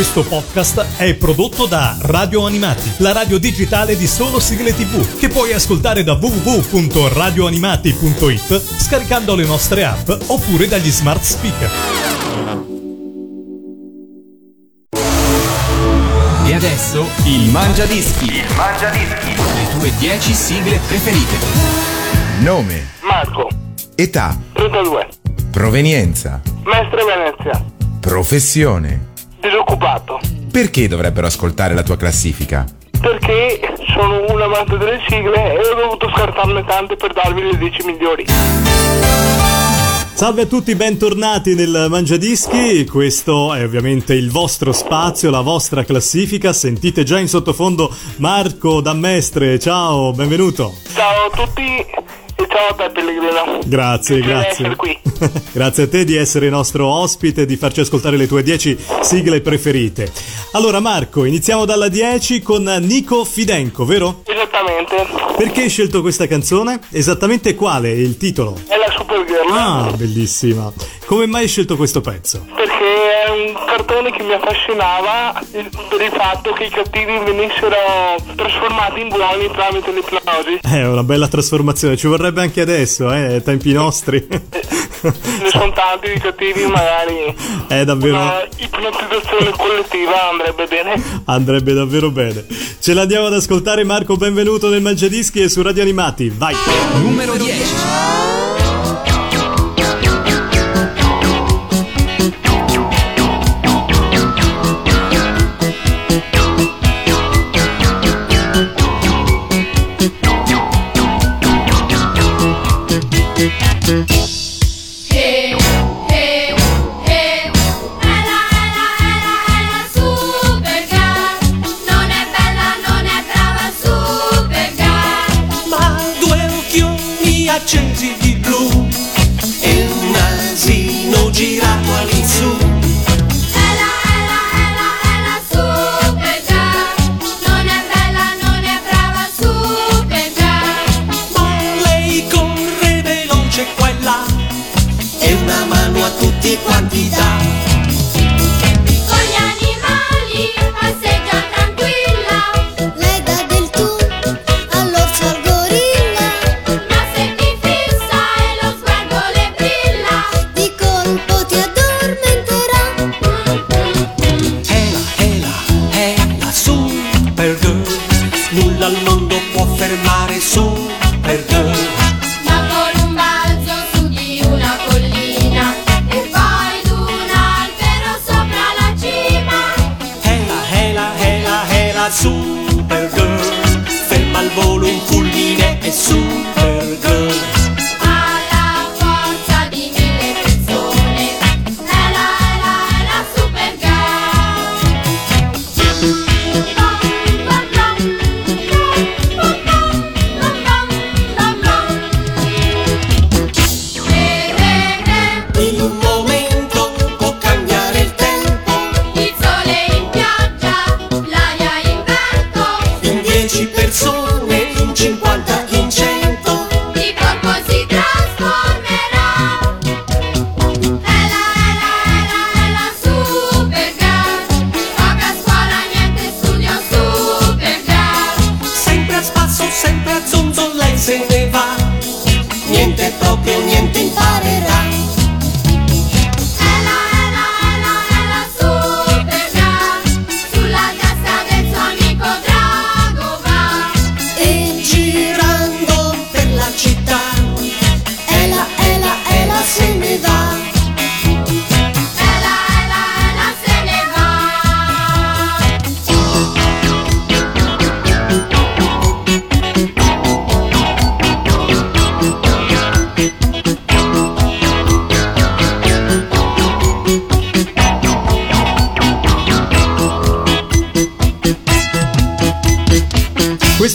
Questo podcast è prodotto da Radio Animati, la radio digitale di solo sigle tv, che puoi ascoltare da www.radioanimati.it scaricando le nostre app oppure dagli smart speaker. E adesso il Mangia Dischi. Il Mangia Dischi. Le tue 10 sigle preferite. Nome, Marco, età, 32, provenienza, Mestre Venezia, professione. Disoccupato. Perché dovrebbero ascoltare la tua classifica? Perché sono un amante delle sigle e ho dovuto scartarne tante per darvi le 10 migliori. Salve a tutti, bentornati nel Mangiadischi. Questo è ovviamente il vostro spazio, la vostra classifica. Sentite già in sottofondo Marco Dammestre. Ciao, benvenuto. Ciao a tutti ciao a te Pellegrino. Grazie, grazie. grazie a te di essere nostro ospite e di farci ascoltare le tue 10 sigle preferite. Allora, Marco, iniziamo dalla 10 con Nico Fidenco, vero? Esattamente. Perché hai scelto questa canzone? Esattamente quale è il titolo? È la Supergirl. Ah, bellissima. Come mai hai scelto questo pezzo? Cartone che mi affascinava per il fatto che i cattivi venissero trasformati in buoni tramite l'ipnosi. È una bella trasformazione, ci vorrebbe anche adesso, eh, tempi nostri. Ce ne sono tanti di cattivi, magari È davvero. una ipnotizzazione collettiva andrebbe bene. Andrebbe davvero bene. Ce l'andiamo ad ascoltare, Marco. Benvenuto nel Mangiadischi e su Radio Animati. Vai! Numero 10.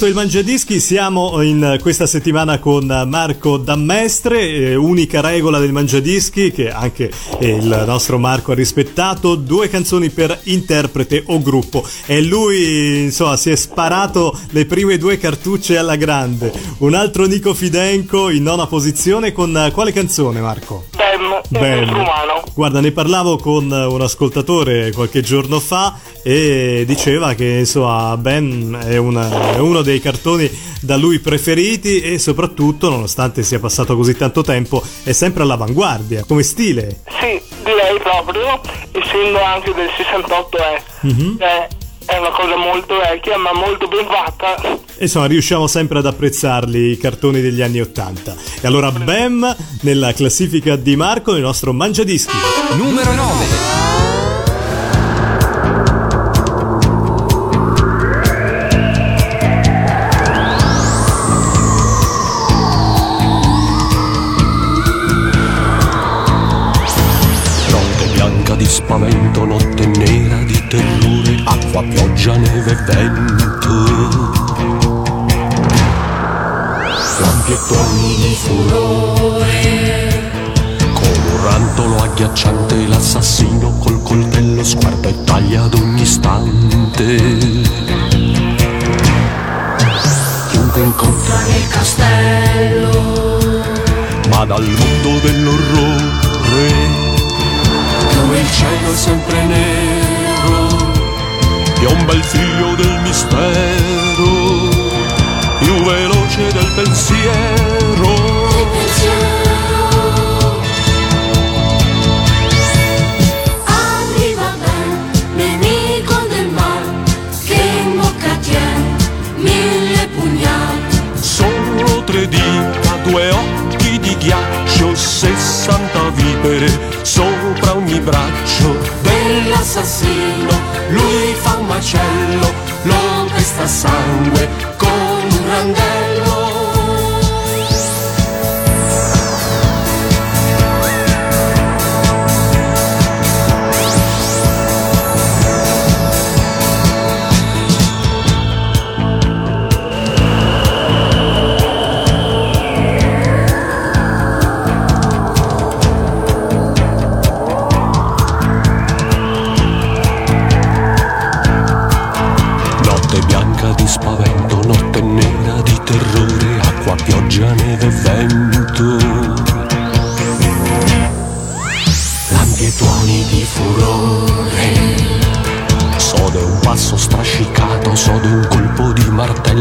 Questo è il Mangiadischi, siamo in questa settimana con Marco Dammestre, eh, unica regola del Mangiadischi che anche eh, il nostro Marco ha rispettato, due canzoni per interprete o gruppo e lui insomma si è sparato le prime due cartucce alla grande. Un altro Nico Fidenco in nona posizione con eh, quale canzone Marco? Umano. Guarda, ne parlavo con un ascoltatore qualche giorno fa e diceva che insomma Ben è, una- è uno dei cartoni da lui preferiti e soprattutto, nonostante sia passato così tanto tempo, è sempre all'avanguardia come stile. Sì, direi proprio, essendo anche del 68 è, è, è una cosa molto vecchia ma molto ben fatta. Insomma, riusciamo sempre ad apprezzarli i cartoni degli anni 80. E allora Bam nella classifica di Marco, il nostro mangiadischi. Numero 9. Dell'assassino. Lui fa un macello, lo pesta sangue con un randello.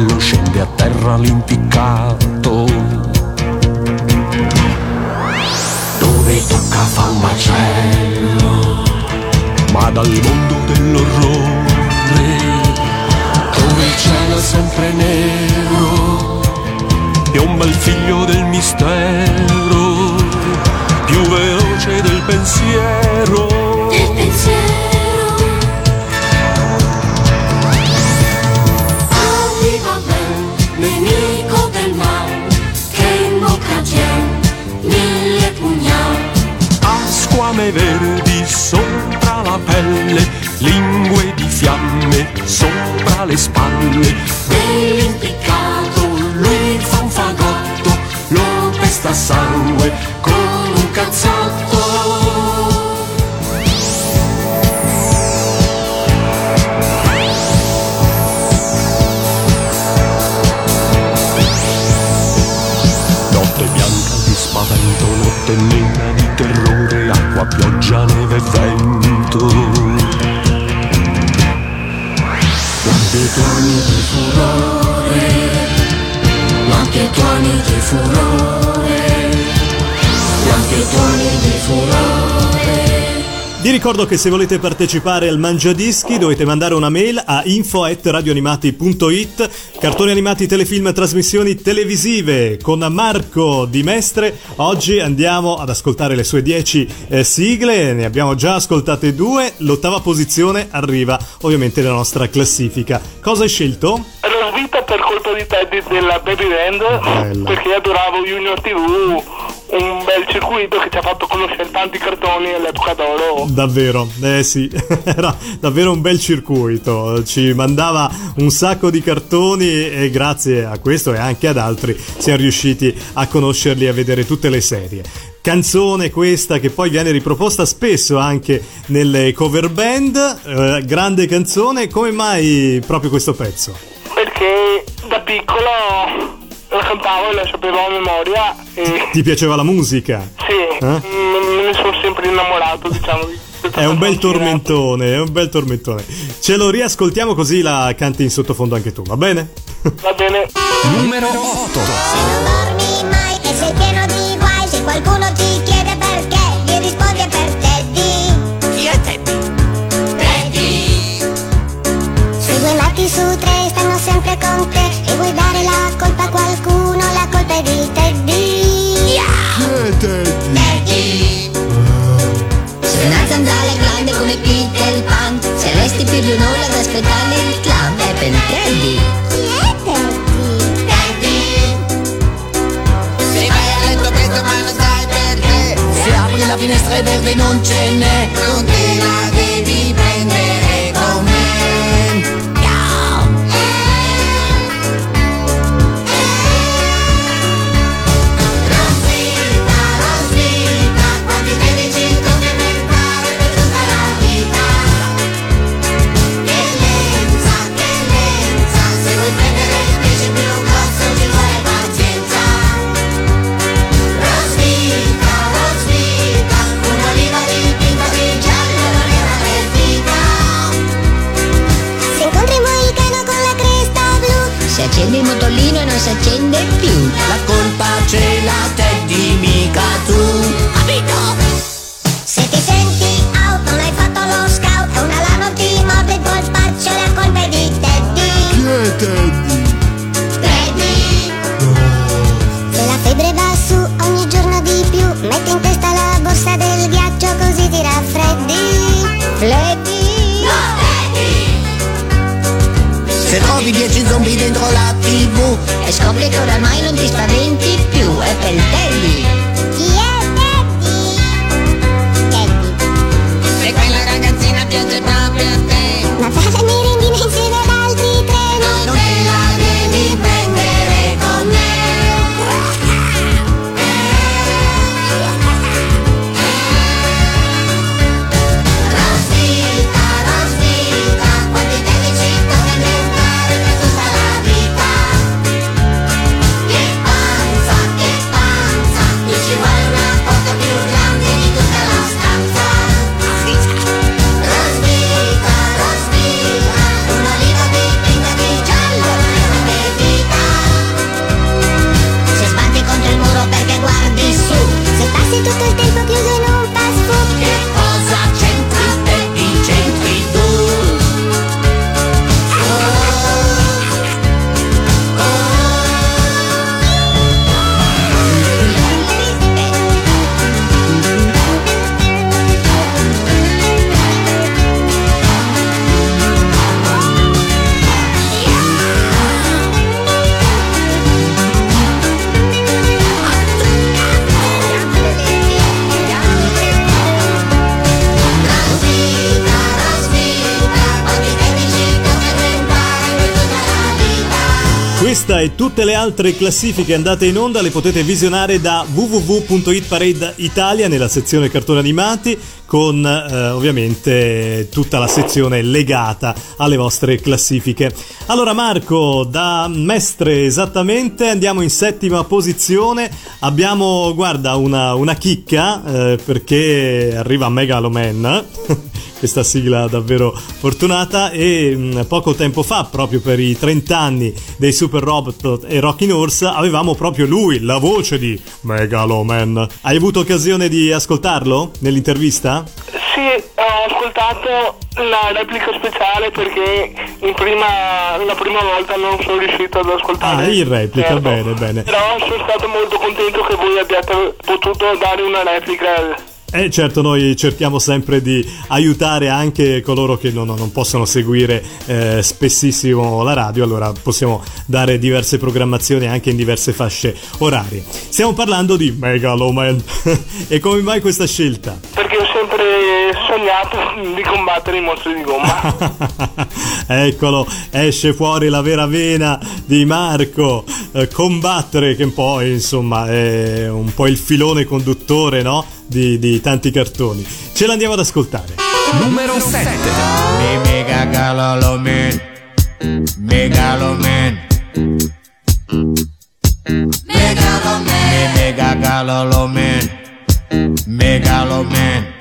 Martello, scende a terra l'impiccato. Dove tocca fa un macello, ma dal mondo dell'orrore dove il cielo è sempre nero, piomba il figlio del mistero, più veloce. Del pensiero squame verdi sopra la pelle, lingue di fiamme sopra le spalle. Dell'impiccato Lui fa un fagotto, lo pesta sangue e vento. E tuoni di furore, e tuoni di furore, e tuoni di furore. Vi ricordo che se volete partecipare al Mangiadischi dovete mandare una mail a info@radioanimati.it cartoni animati, telefilm, trasmissioni televisive con Marco Di Mestre. Oggi andiamo ad ascoltare le sue 10 eh, sigle, ne abbiamo già ascoltate due, l'ottava posizione arriva ovviamente nella nostra classifica. Cosa hai scelto? Ero svita per colpa di Teddy della Baby Band Bella. perché adoravo Junior TV, un bel circuito che ci ha fatto conoscere tanti cartoni all'epoca d'oro. Davvero, eh sì, era davvero un bel circuito, ci mandava un sacco di cartoni e grazie a questo e anche ad altri siamo riusciti a conoscerli e a vedere tutte le serie. Canzone questa che poi viene riproposta spesso anche nelle cover band, eh, grande canzone, come mai proprio questo pezzo? Perché da piccolo la cantavo e la sapevo a memoria e Ti piaceva la musica? sì, Eh? me ne sono sempre innamorato, diciamo. di È un bel tormentone, è un bel tormentone. Ce lo riascoltiamo così la canti in sottofondo anche tu, va bene? Va bene. Numero 8. Las trovi dieci zombie dentro la tv E scopri che oramai non ti spaventi più È per Teddy. Chi è Teddy? Teddy. Se quella ragazzina piace proprio a te. Ma fare le tutte le altre classifiche andate in onda le potete visionare da www.hitparade Italia nella sezione cartoni animati con eh, ovviamente tutta la sezione legata alle vostre classifiche. Allora Marco, da Mestre esattamente andiamo in settima posizione, abbiamo guarda una, una chicca eh, perché arriva Megaloman. questa sigla davvero fortunata e mh, poco tempo fa, proprio per i 30 anni dei Super Robot e Rockin' Horse, avevamo proprio lui, la voce di Megaloman. Hai avuto occasione di ascoltarlo nell'intervista? Sì, ho ascoltato la replica speciale perché in prima, la prima volta non sono riuscito ad ascoltare. Ah, in replica, Certo. bene, bene. Però sono stato molto contento che voi abbiate potuto dare una replica. Eh certo, noi cerchiamo sempre di aiutare anche coloro che non, non possono seguire eh, spessissimo la radio, allora possiamo dare diverse programmazioni anche in diverse fasce orarie. Stiamo parlando di Megaloman e come mai questa scelta? Perché ho sempre sognato di combattere i mostri di gomma. Eccolo, esce fuori la vera vena di Marco. Eh, combattere, che poi insomma è un po' il filone conduttore, no? di, di tanti cartoni. Ce l'andiamo ad ascoltare. Numero 7 Megaloman Megaloman Megaloman Megaloman Megaloman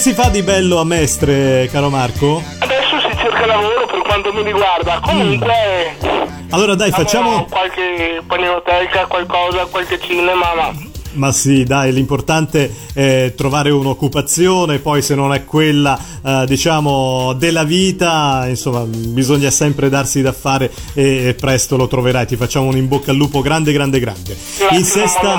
si fa di bello a Mestre, caro Marco? Adesso si cerca lavoro per quanto mi riguarda. Comunque. Allora dai, facciamo... qualche paninoteca, qualcosa, qualche cinema, ma. Ma sì, dai, l'importante è trovare un'occupazione, poi se non è quella, eh, diciamo, della vita, insomma, bisogna sempre darsi da fare e, e presto lo troverai. Ti facciamo un in bocca al lupo grande, grande, grande. Grazie, In sesta,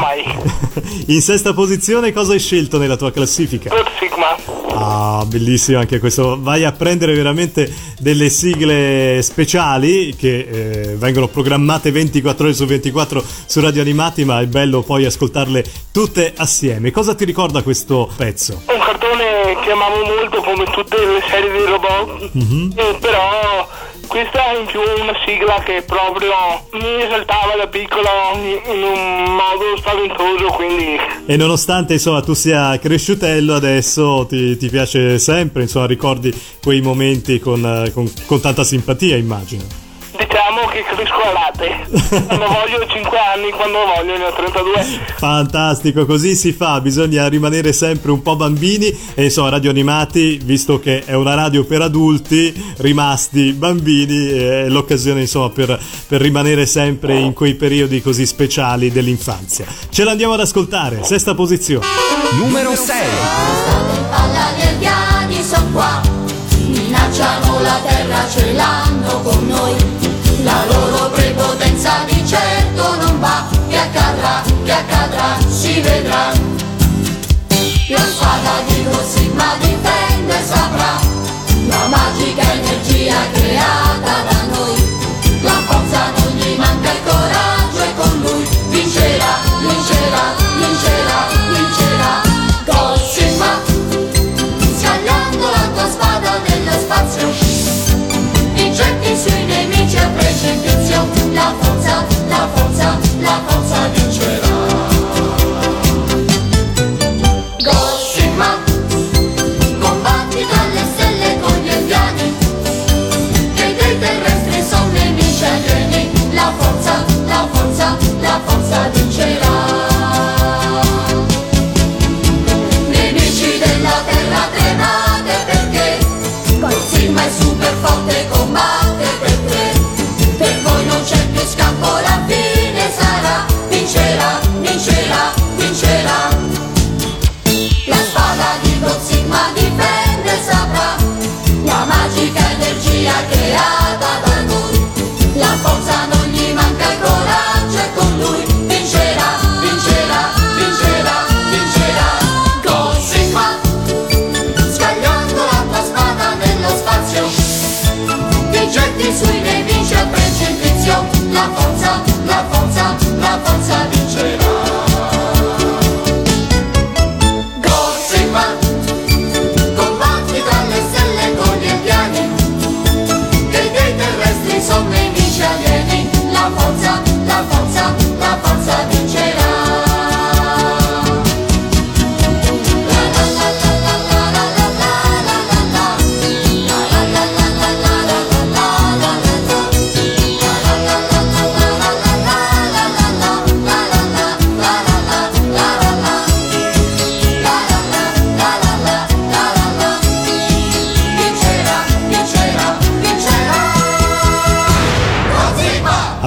in sesta posizione cosa hai scelto nella tua classifica? Sigma. Ah, bellissimo anche questo. Vai a prendere veramente delle sigle speciali che eh, vengono programmate 24 ore su 24 su Radio Animati, ma è bello poi ascoltarle tutte assieme. Cosa ti ricorda questo pezzo? Un cartone che amavo molto come tutte le serie dei robot. Mhm. Eh, però questa è in più una sigla che proprio mi esaltava da piccolo in un modo spaventoso, quindi E nonostante insomma tu sia cresciutello adesso ti, ti piace sempre, insomma ricordi quei momenti con, eh, con- con tanta simpatia immagino. diciamo che cresco rate. quando voglio 5 anni, quando voglio ne ho 32. Fantastico, così si fa, bisogna rimanere sempre un po' bambini e insomma Radio Animati, visto che è una radio per adulti, rimasti bambini, è l'occasione insomma per, per rimanere sempre in quei periodi così speciali dell'infanzia. Ce l'andiamo ad ascoltare, sesta posizione. Numero 6. Palla gli indiani son qua, minacciano la terra, ce l'hanno con noi. Vedrà. La spada di Cosima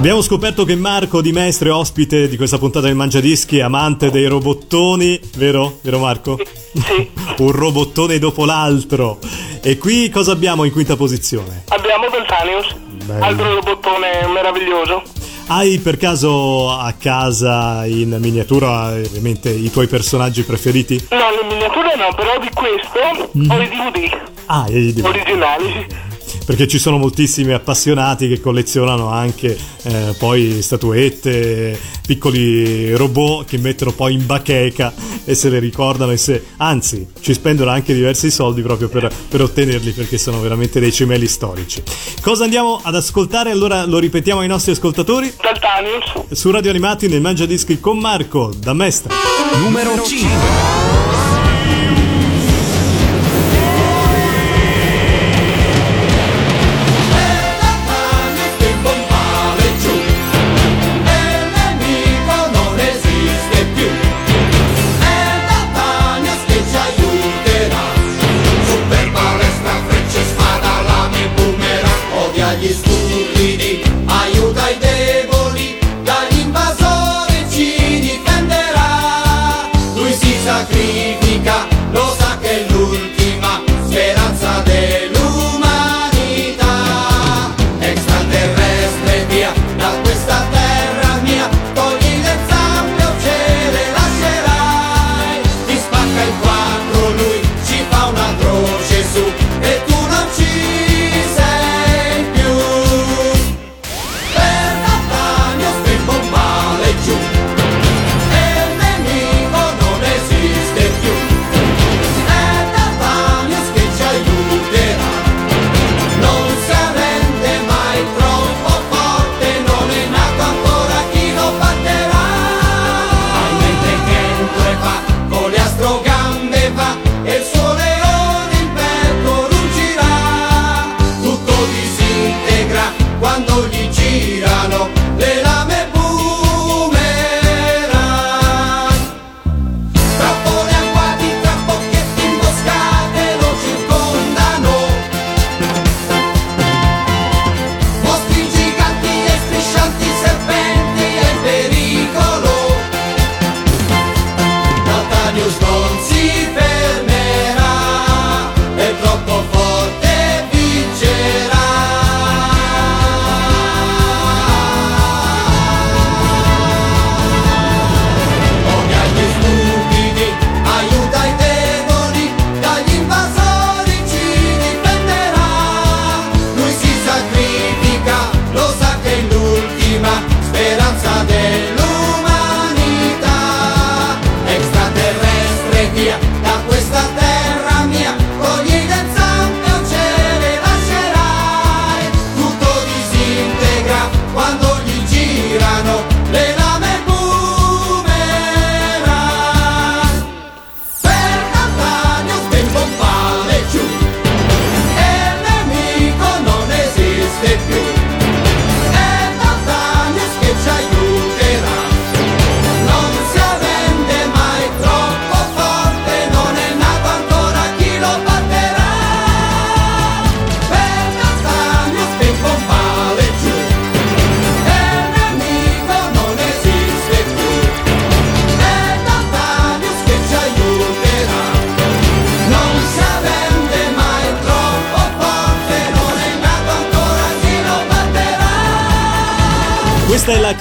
Abbiamo scoperto che Marco Di Mestre, ospite di questa puntata del Mangiadischi, amante dei robottoni, vero? Vero Marco? Sì. Un robottone dopo l'altro. E qui cosa abbiamo in quinta posizione? Abbiamo Beltanius, Bello. altro robottone meraviglioso. Hai per caso a casa in miniatura ovviamente i tuoi personaggi preferiti? No, le miniature no, però di questo Mhm. ho i DVD Ah, i- originali. Perché ci sono moltissimi appassionati che collezionano anche eh, poi statuette, piccoli robot che mettono poi in bacheca e se le ricordano e se, anzi, ci spendono anche diversi soldi proprio per, per ottenerli perché sono veramente dei cimelli storici. Cosa andiamo ad ascoltare? Allora lo ripetiamo ai nostri ascoltatori su Radio Animati nel Mangia Dischi con Marco da Mestre. Numero 5.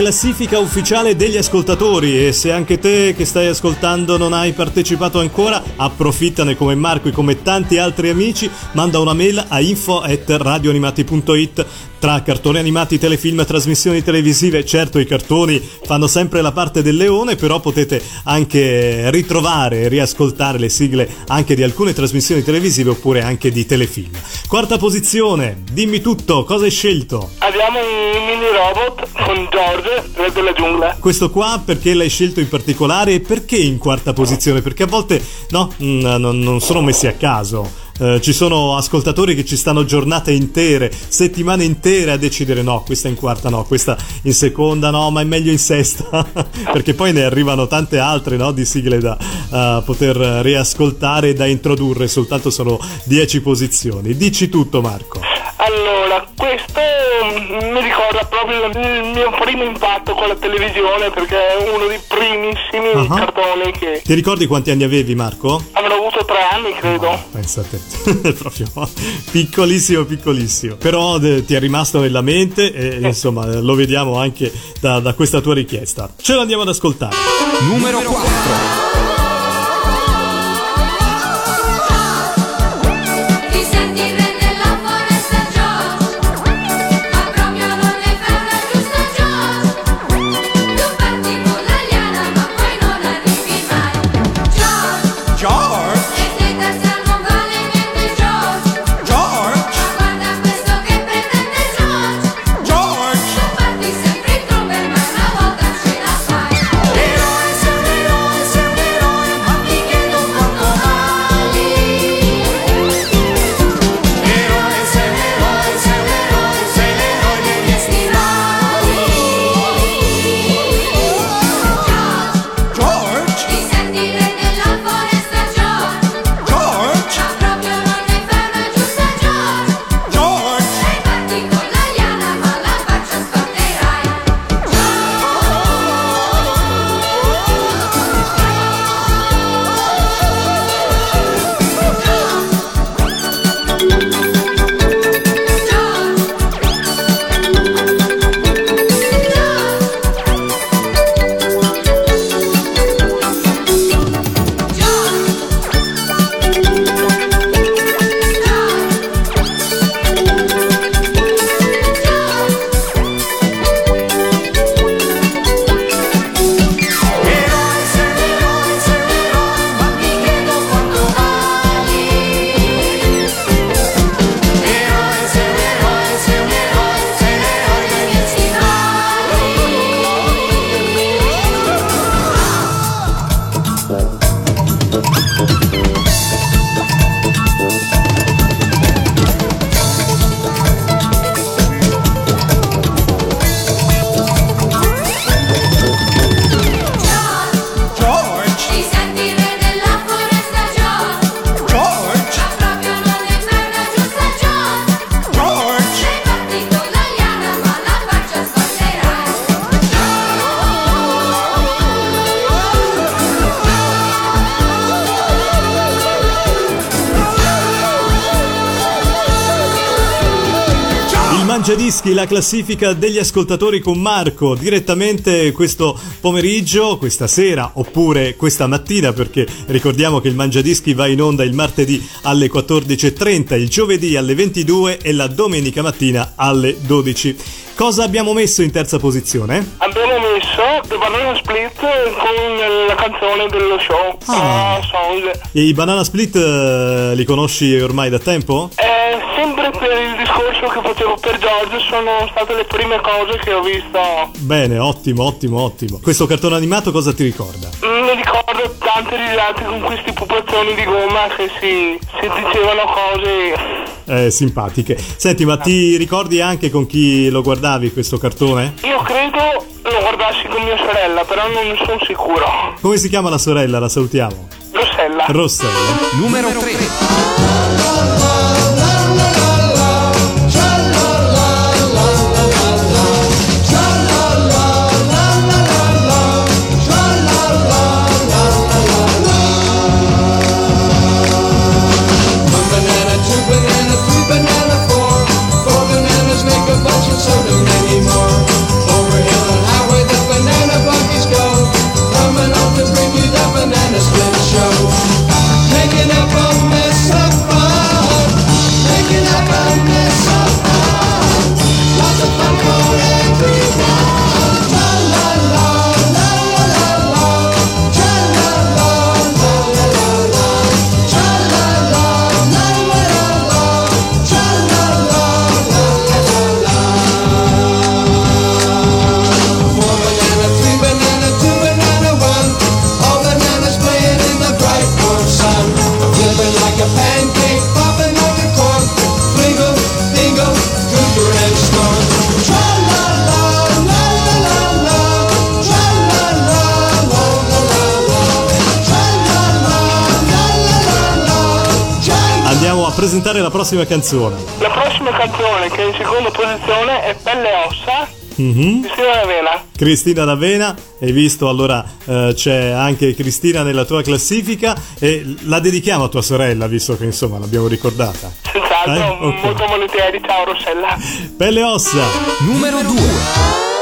Classifica ufficiale degli ascoltatori. E se anche te che stai ascoltando non hai partecipato ancora, approfittane come Marco e come tanti altri amici, manda una mail a info@radioanimati.it tra cartoni animati, telefilm e trasmissioni televisive. Certo, i cartoni fanno sempre la parte del leone, però potete anche ritrovare e riascoltare le sigle anche di alcune trasmissioni televisive oppure anche di telefilm. Quarta posizione, dimmi tutto, cosa hai scelto? Abbiamo i mini robot con George, re della giungla. Questo qua perché l'hai scelto in particolare e perché in quarta posizione? Perché a volte no, mm, non sono messi a caso. Eh, ci sono ascoltatori che ci stanno giornate intere, settimane intere a decidere no, questa in quarta no, questa in seconda no, ma è meglio in sesta, perché poi ne arrivano tante altre no, di sigle da eh, poter riascoltare e da introdurre, soltanto sono 10 posizioni. Dici tutto Marco. Allora, questo mm, mi ricorda proprio il mio primo impatto con la televisione perché è uno dei primissimi Ah. cartoni che Ti ricordi quanti anni avevi Marco? avrò avuto tre anni, credo. Pensa a te, proprio piccolissimo, piccolissimo. Però eh, ti è rimasto nella mente e insomma eh, lo vediamo anche da, da questa tua richiesta. Ce l'andiamo ad ascoltare. Numero 4. Mangiadischi, la classifica degli ascoltatori con Marco, direttamente questo pomeriggio, questa sera oppure questa mattina, perché ricordiamo che il Mangiadischi va in onda il martedì alle 14.30, il giovedì alle 22 e la domenica mattina alle 12. Cosa abbiamo messo in terza posizione? Abbiamo messo The Banana Split con la canzone dello show. Ah. Ah, song. E i Banana Split eh, li conosci ormai da tempo? Eh, discorso che facevo per George sono state le prime cose che ho visto. Bene, ottimo, ottimo, ottimo. Questo cartone animato cosa ti ricorda? Mm, Mi ricordo tante risate con questi pupazzoni di gomma che si, si dicevano cose. Eh, simpatiche. Senti, ma ti ricordi anche con chi lo guardavi questo cartone? Io credo lo guardassi con mia sorella, però non ne sono sicuro. Come si chiama la sorella? La salutiamo. Rossella. Rossella. Numero 3. Presentare la prossima canzone. La prossima canzone che è in seconda posizione è Pelle Ossa Mhm. di Stina Ravena. Cristina D'Avena, hai visto allora eh, c'è anche Cristina nella tua classifica e la dedichiamo a tua sorella visto che insomma l'abbiamo ricordata. Senz'altro, Eh? Ok. molto volentieri. Ciao Rossella. Pelle e ossa. Numero 2.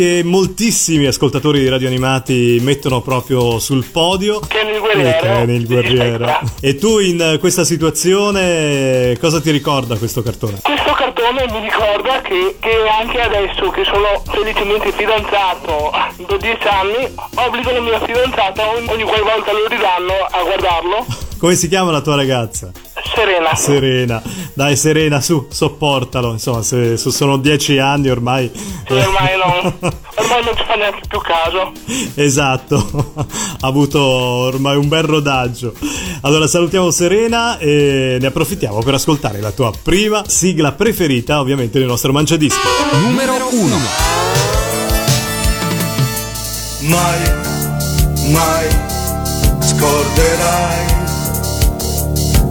Che moltissimi ascoltatori di radio animati mettono proprio sul podio. Kenny il guerriero. Eh, il guerriero. E tu in questa situazione cosa ti ricorda questo cartone? Questo cartone mi ricorda che, che anche adesso che sono felicemente fidanzato da 10 anni, obbligo la mia fidanzata ogni, ogni qualvolta lo ridanno a guardarlo. Come si chiama la tua ragazza? Serena. Serena. Dai Serena, su, sopportalo. Insomma, se se sono dieci anni ormai... Sì, ormai, non, ormai non ci fa neanche più caso. Esatto, ha avuto ormai un bel rodaggio. Allora salutiamo Serena e ne approfittiamo per ascoltare la tua prima sigla preferita, ovviamente del nostro mangiadischi. Numero 1. mai, mai scorderai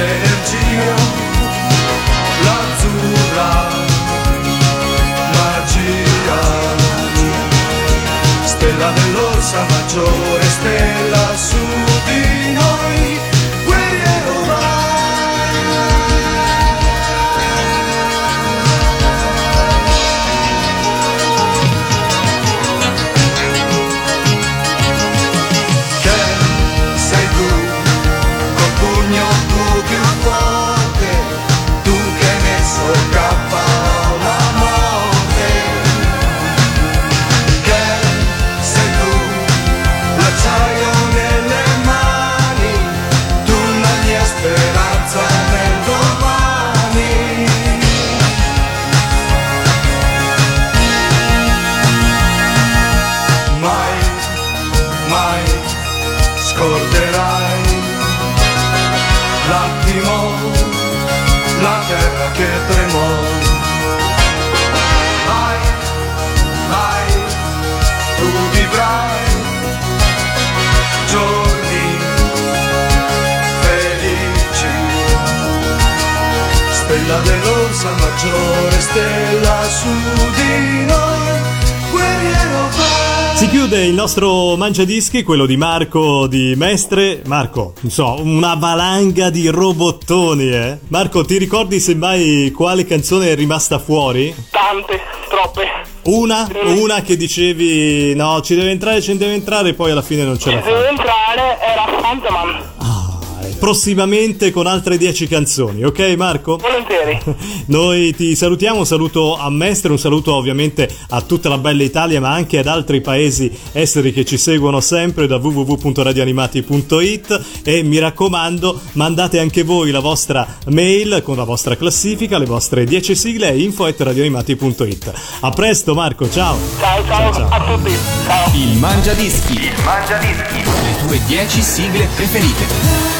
l'energia, l'azzurra magia, stella dell'orsa maggiore, stella su di noi, Stella dell'orsa maggiore, stella su di noi, guerriero vai. Si chiude il nostro mangiadischi, quello di Marco di Mestre. Marco, non so, una valanga di robottoni, eh? Marco, ti ricordi semmai quale canzone è rimasta fuori? Tante, troppe. Una? Una che dicevi no, ci deve entrare, ci deve entrare, e poi alla fine non ce la Se devo fa. entrare era Fantaman. Prossimamente con altre 10 canzoni, ok Marco? Volentieri. Noi ti salutiamo, un saluto a Mestre, un saluto ovviamente a tutta la bella Italia, ma anche ad altri paesi esteri che ci seguono sempre da www.radioanimati.it e mi raccomando, mandate anche voi la vostra mail con la vostra classifica, le vostre 10 sigle a info@radioanimati.it. A presto Marco, ciao. Ciao, ciao, a tutti. Ciao. Il Mangiadischi. Il Mangiadischi. Le tue 10 sigle preferite.